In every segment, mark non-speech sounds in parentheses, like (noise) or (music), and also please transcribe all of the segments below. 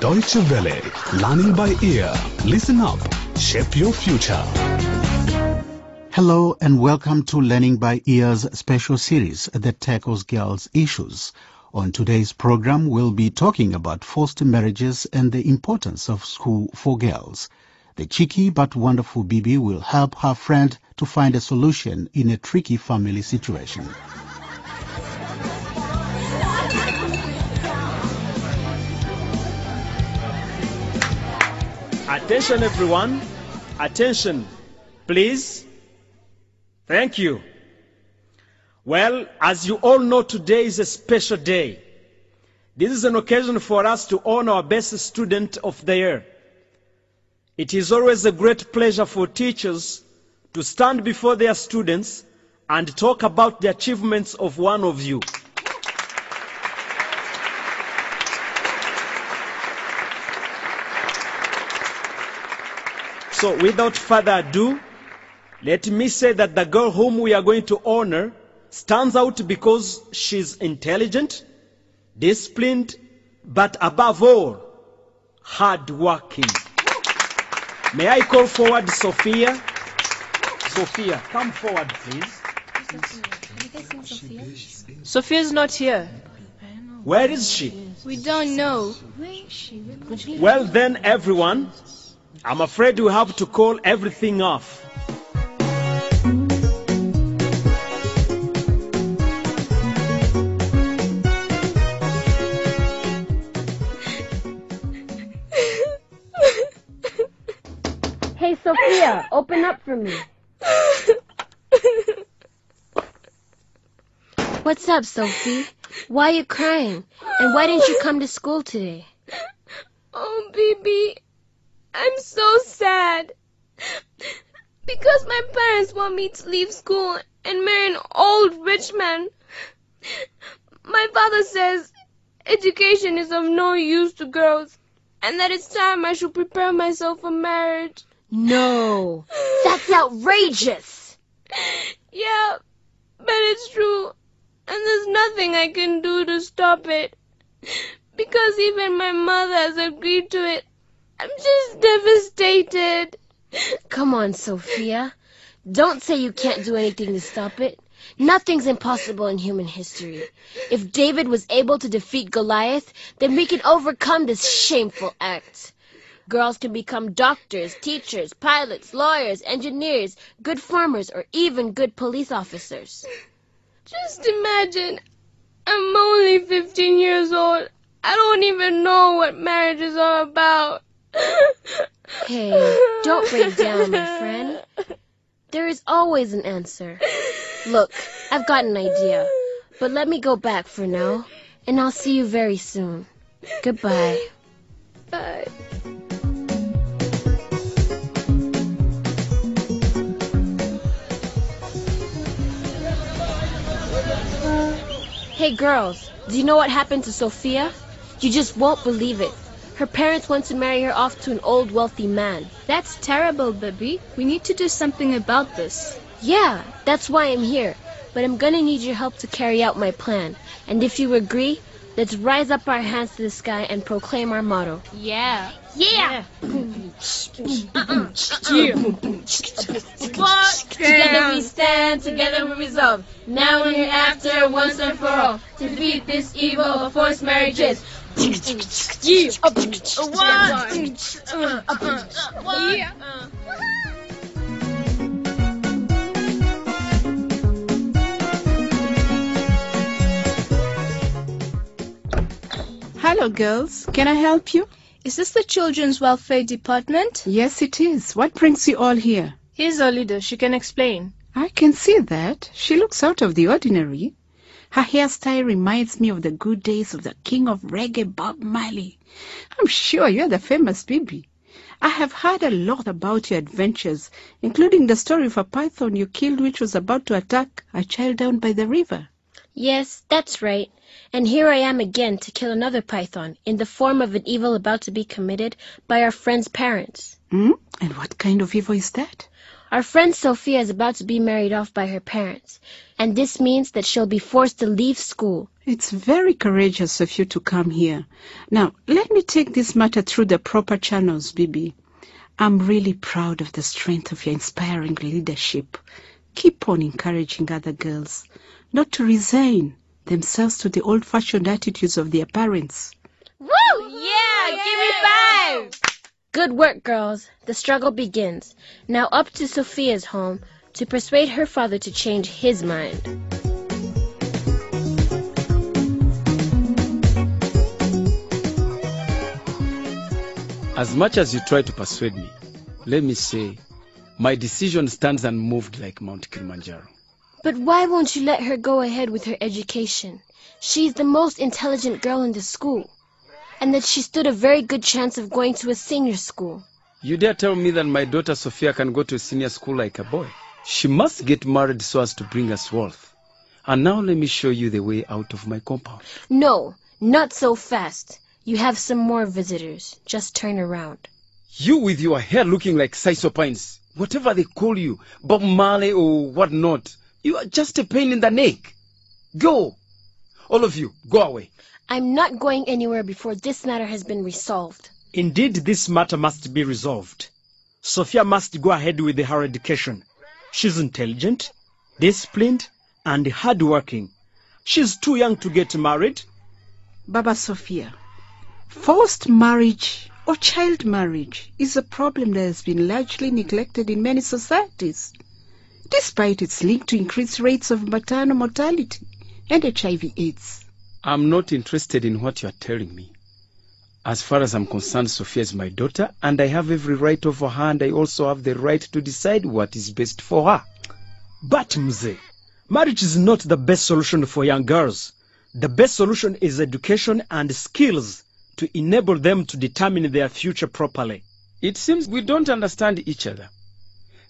Deutsche Welle. Learning by ear. Listen up. Shape your future. Hello and welcome to Learning by Ear's special series that tackles girls' issues. On today's program, we'll be talking about forced marriages and the importance of school for girls. The cheeky but wonderful Bibi will help her friend to find a solution in a tricky family situation. Attention, everyone. Attention, please. Thank you. Well, as you all know, today is a special day. This is an occasion for us to honor our best student of the year. It is always a great pleasure for teachers to stand before their students and talk about the achievements of one of you. So, without further ado, let me say that the girl whom we are going to honor stands out because she's intelligent, disciplined, but above all, hardworking. May I call forward Sophia? Sophia, come forward, please. Sophia is not here. Where is she? We don't know. Well, then, everyone, I'm afraid we have to call everything off. Hey, Sophia, open up for me. What's up, Sophie? Why are you crying? And why didn't you come to school today? Oh, Bibi, I'm so sad. Because my parents want me to leave school and marry an old rich man. My father says education is of no use to girls and that it's time I should prepare myself for marriage. No, (laughs) that's outrageous. Yeah, but it's true. And there's nothing I can do to stop it. Because even my mother has agreed to it. I'm just devastated. Come on, Sophia. Don't say you can't do anything to stop it. Nothing's impossible in human history. If David was able to defeat Goliath, then we can overcome this shameful act. Girls can become doctors, teachers, pilots, lawyers, engineers, good farmers, or even good police officers. Just imagine, I'm only 15 years old. I don't even know what marriage is all about. Hey, don't break down, my friend. There is always an answer. Look, I've got an idea, but let me go back for now, and I'll see you very soon. Goodbye. Bye. Hey girls, do you know what happened to Sophia? You just won't believe it. Her parents want to marry her off to an old wealthy man. That's terrible, Bibi. We need to do something about this. Yeah, that's why I'm here. But I'm gonna need your help to carry out my plan. And if you agree, let's rise up our hands to the sky and proclaim our motto. Yeah. Yeah! Together we stand, together we resolve. Now and hereafter, once and for all, to defeat this evil of forced marriages. Hello, girls. Can I help you? Is this the Children's Welfare Department? Yes, it is. What brings you all here? Here's our leader. She can explain. I can see that. She looks out of the ordinary. Her hairstyle reminds me of the good days of the king of reggae, Bob Marley. I'm sure you're the famous Bibi. I have heard a lot about your adventures, including the story of a python you killed which was about to attack a child down by the river. Yes, that's right. And here I am again to kill another python in the form of an evil about to be committed by our friend's parents. Hmm? And what kind of evil is that? Our friend Sophia is about to be married off by her parents, and this means that she'll be forced to leave school. It's very courageous of you to come here. Now, let me take this matter through the proper channels, Bibi. I'm really proud of the strength of your inspiring leadership. Keep on encouraging other girls not to resign themselves to the old-fashioned attitudes of their parents. Woo! Yeah! Give me five! Good work, girls. The struggle begins. Now up to Sophia's home to persuade her father to change his mind. As much as you try to persuade me, let me say, my decision stands unmoved like Mount Kilimanjaro. But why won't you let her go ahead with her education? She's the most intelligent girl in the school, and that she stood a very good chance of going to a senior school. You dare tell me that my daughter Sophia can go to a senior school like a boy? She must get married so as to bring us wealth. And now let me show you the way out of my compound. No, not so fast. You have some more visitors. Just turn around. You with your hair looking like Sisopines, whatever they call you, Bob Marley or what not, you are just a pain in the neck. Go! All of you, go away. I'm not going anywhere before this matter has been resolved. Indeed, this matter must be resolved. Sophia must go ahead with her education. She's intelligent, disciplined, and hardworking. She's too young to get married. Baba Sophia, forced marriage or child marriage is a problem that has been largely neglected in many societies, despite its link to increased rates of maternal mortality and HIV AIDS. I'm not interested in what you're telling me. As far as I'm concerned, Sophia is my daughter, and I have every right over her, and I also have the right to decide what is best for her. But, Mzee, marriage is not the best solution for young girls. The best solution is education and skills to enable them to determine their future properly. It seems we don't understand each other.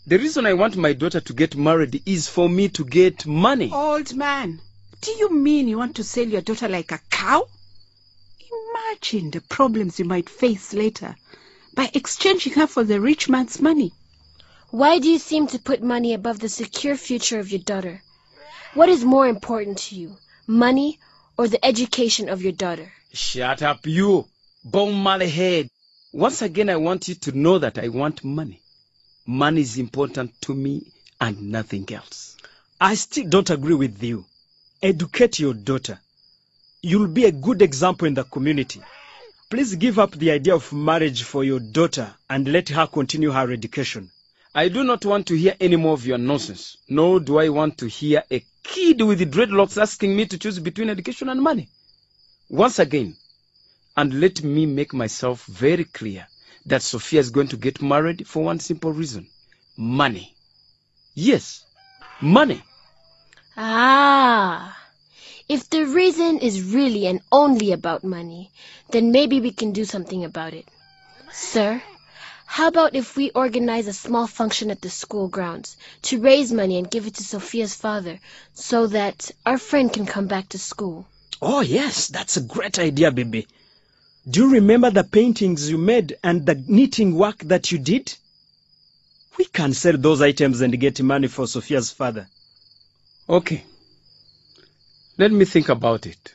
The reason I want my daughter to get married is for me to get money. Old man, do you mean you want to sell your daughter like a cow? Imagine the problems you might face later by exchanging her for the rich man's money. Why do you seem to put money above the secure future of your daughter? What is more important to you, money or the education of your daughter? Shut up, you, bone Marley head. Once again, I want you to know that I want money. Money is important to me and nothing else. I still don't agree with you. Educate your daughter. You'll be a good example in the community. Please give up the idea of marriage for your daughter and let her continue her education. I do not want to hear any more of your nonsense, nor do I want to hear a kid with dreadlocks asking me to choose between education and money. Once again, and let me make myself very clear that Sophia is going to get married for one simple reason money. Yes, money. Ah, if the reason is really and only about money, then maybe we can do something about it. Sir, how about if we organize a small function at the school grounds to raise money and give it to Sophia's father so that our friend can come back to school? Oh, yes, that's a great idea, Bibi. Do you remember the paintings you made and the knitting work that you did? We can sell those items and get money for Sophia's father. Okay. Let me think about it.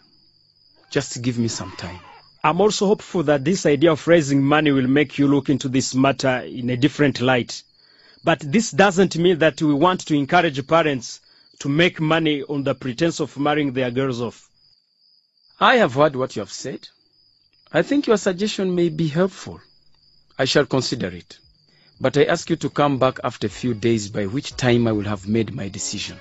Just give me some time. I'm also hopeful that this idea of raising money will make you look into this matter in a different light. But this doesn't mean that we want to encourage parents to make money on the pretense of marrying their girls off. I have heard what you have said. I think your suggestion may be helpful. I shall consider it. But I ask you to come back after a few days, by which time I will have made my decision.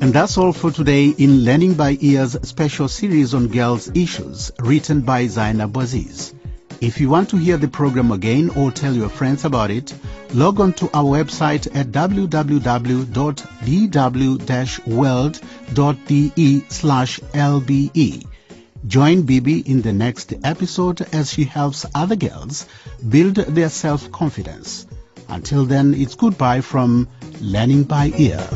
And that's all for today in Learning by Ear's special series on girls' issues, written by Zainab Aziz. If you want to hear the program again or tell your friends about it, log on to our website at www.dw-world.de slash lbe. Join Bibi in the next episode as she helps other girls build their self-confidence. Until then, it's goodbye from Learning by Ear.